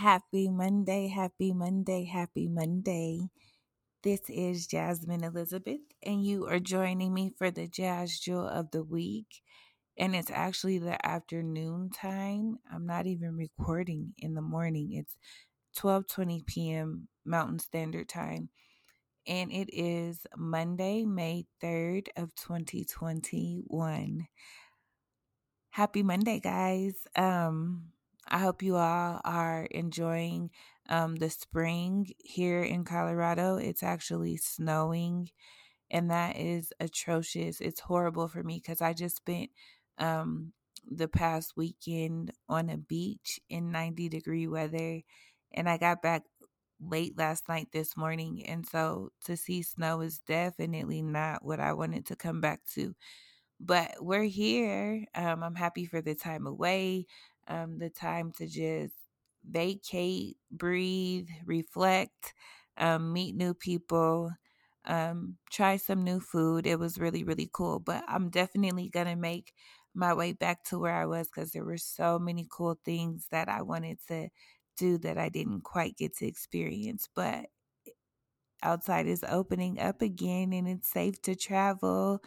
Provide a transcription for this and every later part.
Happy Monday, happy Monday, happy Monday. This is Jasmine Elizabeth, and you are joining me for the Jazz Jewel of the Week. And it's actually the afternoon time. I'm not even recording in the morning. It's 12:20 p.m. Mountain Standard Time. And it is Monday, May 3rd of 2021. Happy Monday, guys. Um I hope you all are enjoying um, the spring here in Colorado. It's actually snowing, and that is atrocious. It's horrible for me because I just spent um, the past weekend on a beach in 90 degree weather, and I got back late last night this morning. And so to see snow is definitely not what I wanted to come back to. But we're here. Um, I'm happy for the time away um, the time to just vacate, breathe, reflect, um, meet new people, um, try some new food. It was really, really cool. But I'm definitely going to make my way back to where I was because there were so many cool things that I wanted to do that I didn't quite get to experience. But outside is opening up again and it's safe to travel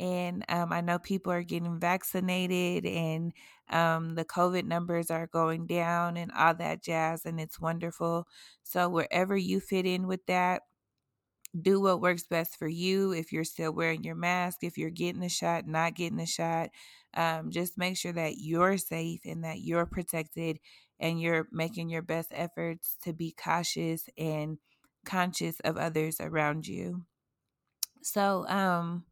and um, I know people are getting vaccinated and um, the COVID numbers are going down and all that jazz, and it's wonderful. So, wherever you fit in with that, do what works best for you. If you're still wearing your mask, if you're getting the shot, not getting the shot, um, just make sure that you're safe and that you're protected and you're making your best efforts to be cautious and conscious of others around you. So, um,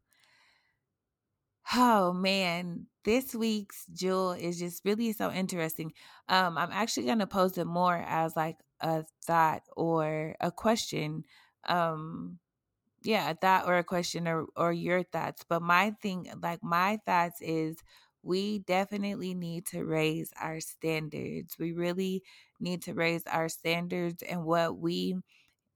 Oh man, this week's jewel is just really so interesting. Um, I'm actually gonna pose it more as like a thought or a question. Um, yeah, a thought or a question or or your thoughts. But my thing, like my thoughts, is we definitely need to raise our standards. We really need to raise our standards and what we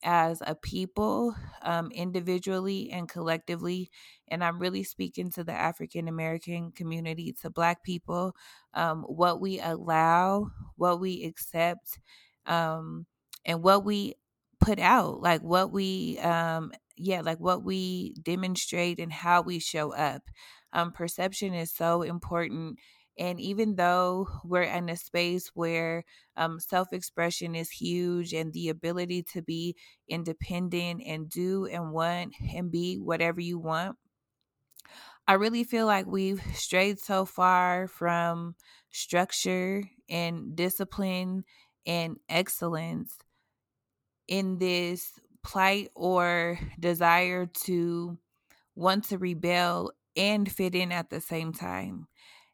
as a people, um, individually and collectively. And I'm really speaking to the African American community, to Black people, um, what we allow, what we accept, um, and what we put out, like what we, um, yeah, like what we demonstrate and how we show up. Um, perception is so important and even though we're in a space where um, self expression is huge and the ability to be independent and do and want and be whatever you want, I really feel like we've strayed so far from structure and discipline and excellence in this plight or desire to want to rebel and fit in at the same time.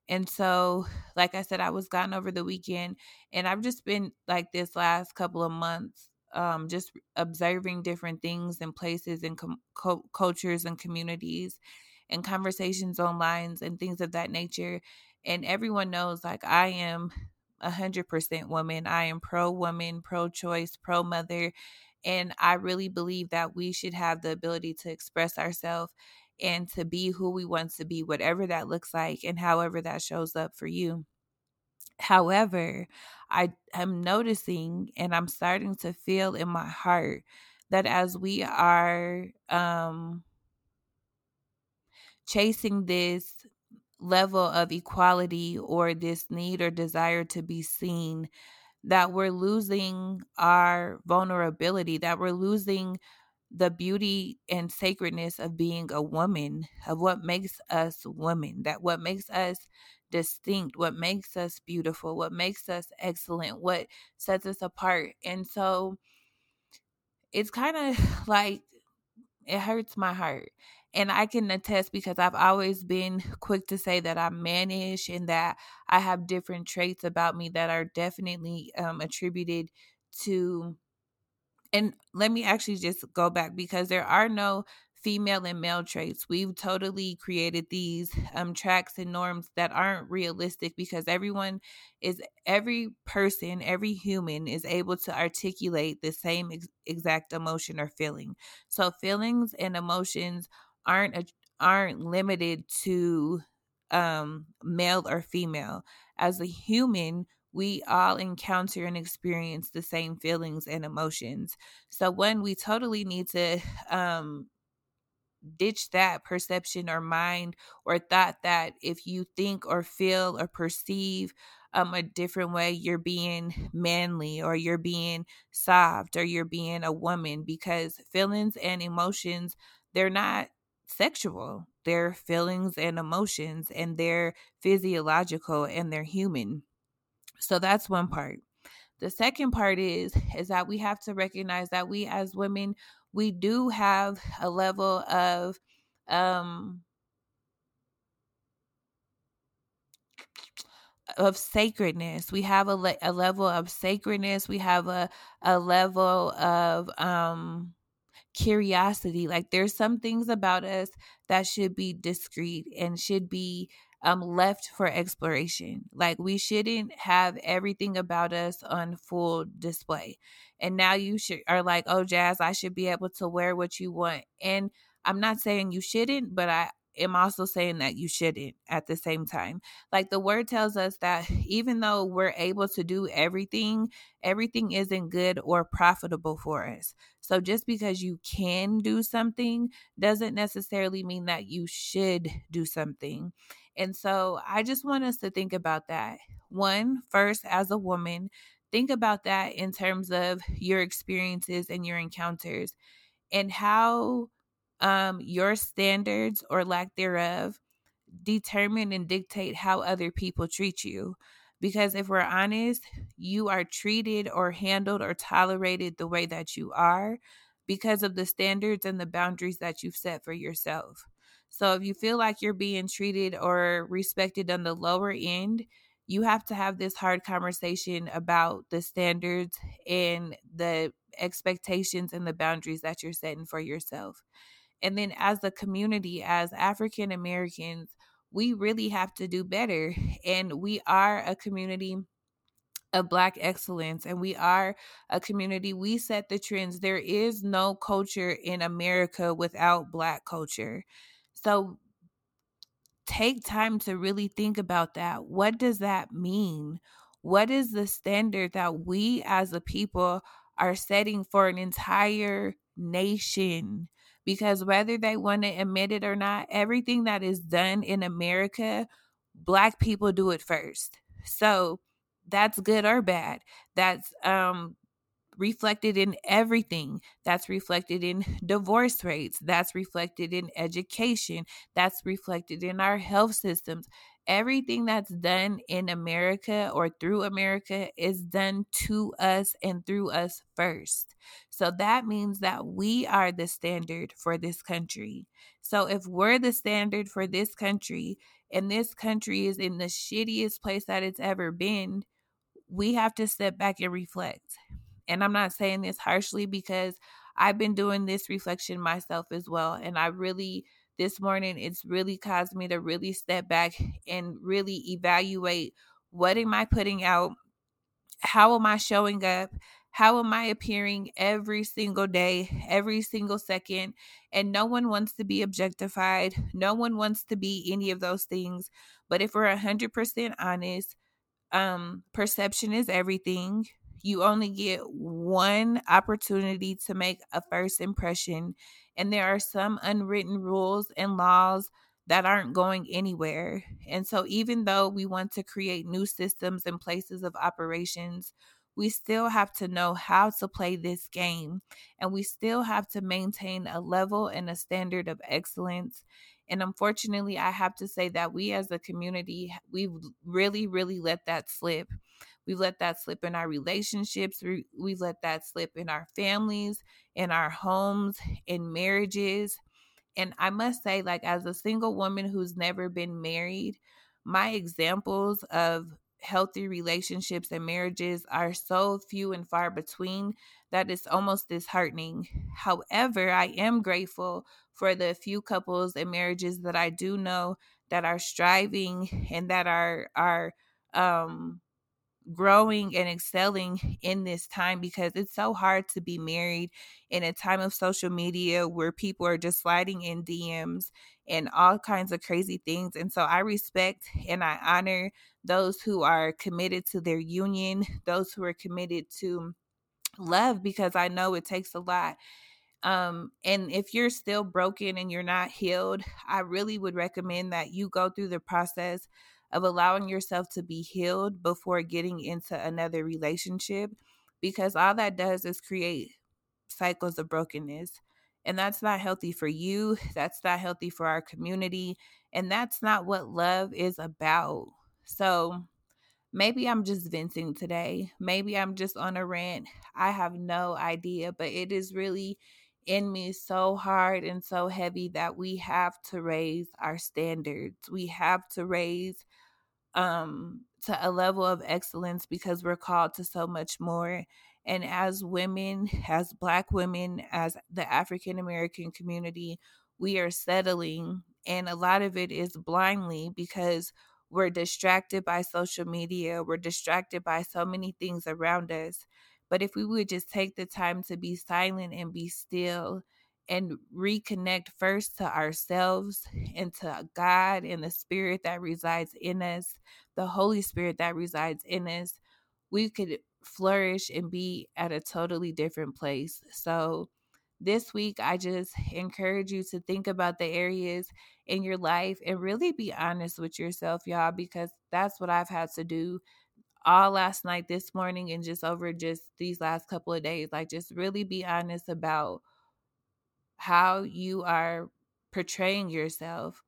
And so, like I said, I was gone over the weekend and I've just been like this last couple of months, um, just observing different things and places and com- co- cultures and communities and conversations online and things of that nature. And everyone knows like I am a hundred percent woman. I am pro woman, pro choice, pro mother. And I really believe that we should have the ability to express ourselves and to be who we want to be, whatever that looks like and however that shows up for you. However, I am noticing and I'm starting to feel in my heart that as we are um, chasing this level of equality or this need or desire to be seen, that we're losing our vulnerability, that we're losing the beauty and sacredness of being a woman, of what makes us women, that what makes us distinct, what makes us beautiful, what makes us excellent, what sets us apart. And so it's kind of like it hurts my heart. And I can attest because I've always been quick to say that I'm mannish and that I have different traits about me that are definitely um, attributed to and let me actually just go back because there are no female and male traits. We've totally created these um tracks and norms that aren't realistic because everyone is every person, every human is able to articulate the same ex- exact emotion or feeling. So feelings and emotions aren't a, aren't limited to um male or female. As a human, we all encounter and experience the same feelings and emotions. So, one, we totally need to um, ditch that perception or mind or thought that if you think or feel or perceive um, a different way, you're being manly or you're being soft or you're being a woman because feelings and emotions, they're not sexual. They're feelings and emotions and they're physiological and they're human. So that's one part. The second part is is that we have to recognize that we as women we do have a level of um of sacredness. We have a, le- a level of sacredness. We have a a level of um curiosity. Like there's some things about us that should be discreet and should be um left for exploration. Like we shouldn't have everything about us on full display. And now you should are like, "Oh, Jazz, I should be able to wear what you want." And I'm not saying you shouldn't, but I am also saying that you shouldn't at the same time. Like the word tells us that even though we're able to do everything, everything isn't good or profitable for us. So just because you can do something doesn't necessarily mean that you should do something. And so I just want us to think about that. One, first, as a woman, think about that in terms of your experiences and your encounters and how um, your standards or lack thereof determine and dictate how other people treat you. Because if we're honest, you are treated or handled or tolerated the way that you are because of the standards and the boundaries that you've set for yourself. So if you feel like you're being treated or respected on the lower end, you have to have this hard conversation about the standards and the expectations and the boundaries that you're setting for yourself. And then as a community, as African Americans, we really have to do better. And we are a community of black excellence and we are a community we set the trends. There is no culture in america without black culture. So take time to really think about that. What does that mean? What is the standard that we as a people are setting for an entire nation because whether they want to admit it or not, everything that is done in America, black people do it first. So that's good or bad. That's um reflected in everything. That's reflected in divorce rates. That's reflected in education. That's reflected in our health systems everything that's done in America or through America is done to us and through us first. So that means that we are the standard for this country. So if we're the standard for this country and this country is in the shittiest place that it's ever been, we have to step back and reflect. And I'm not saying this harshly because I've been doing this reflection myself as well. And I really this morning, it's really caused me to really step back and really evaluate what am I putting out? How am I showing up? How am I appearing every single day, every single second? And no one wants to be objectified. No one wants to be any of those things. But if we're 100% honest, um, perception is everything. You only get one opportunity to make a first impression, and there are some unwritten rules and laws that aren't going anywhere. And so, even though we want to create new systems and places of operations, we still have to know how to play this game and we still have to maintain a level and a standard of excellence. And unfortunately, I have to say that we as a community, we've really, really let that slip. We've let that slip in our relationships. We've let that slip in our families, in our homes, in marriages. And I must say, like, as a single woman who's never been married, my examples of healthy relationships and marriages are so few and far between that it's almost disheartening. However, I am grateful for the few couples and marriages that I do know that are striving and that are are um growing and excelling in this time because it's so hard to be married in a time of social media where people are just sliding in DMs and all kinds of crazy things. And so I respect and I honor those who are committed to their union, those who are committed to love because I know it takes a lot. Um, and if you're still broken and you're not healed, I really would recommend that you go through the process of allowing yourself to be healed before getting into another relationship because all that does is create cycles of brokenness. And that's not healthy for you. That's not healthy for our community. And that's not what love is about. So maybe I'm just venting today. Maybe I'm just on a rant. I have no idea, but it is really in me so hard and so heavy that we have to raise our standards. We have to raise um to a level of excellence because we're called to so much more. And as women, as black women, as the African American community, we are settling and a lot of it is blindly because we're distracted by social media, we're distracted by so many things around us. But if we would just take the time to be silent and be still and reconnect first to ourselves and to God and the Spirit that resides in us, the Holy Spirit that resides in us, we could flourish and be at a totally different place. So, this week, I just encourage you to think about the areas in your life and really be honest with yourself, y'all, because that's what I've had to do all last night, this morning, and just over just these last couple of days. Like, just really be honest about how you are portraying yourself,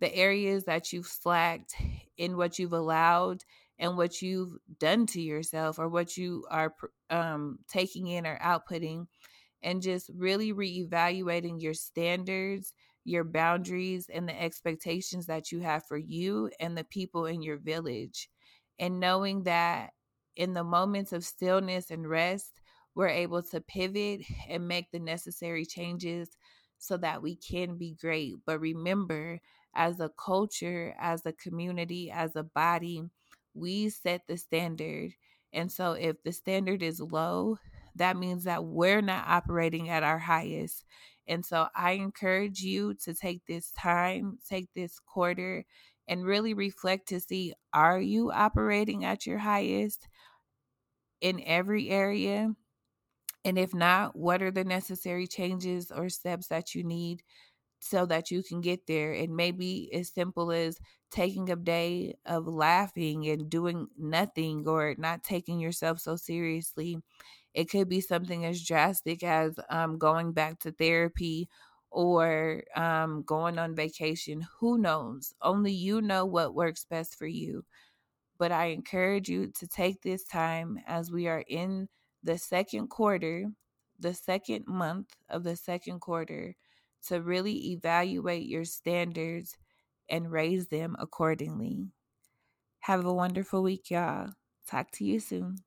the areas that you've slacked in what you've allowed and what you've done to yourself or what you are um, taking in or outputting, and just really reevaluating your standards, your boundaries, and the expectations that you have for you and the people in your village and knowing that in the moments of stillness and rest, we're able to pivot and make the necessary changes so that we can be great. But remember, as a culture, as a community, as a body, we set the standard. And so if the standard is low, that means that we're not operating at our highest. And so I encourage you to take this time, take this quarter, and really reflect to see are you operating at your highest in every area? And if not, what are the necessary changes or steps that you need so that you can get there? And maybe as simple as taking a day of laughing and doing nothing or not taking yourself so seriously. It could be something as drastic as um, going back to therapy or um, going on vacation. Who knows? Only you know what works best for you. But I encourage you to take this time as we are in the second quarter, the second month of the second quarter, to really evaluate your standards and raise them accordingly. Have a wonderful week, y'all. Talk to you soon.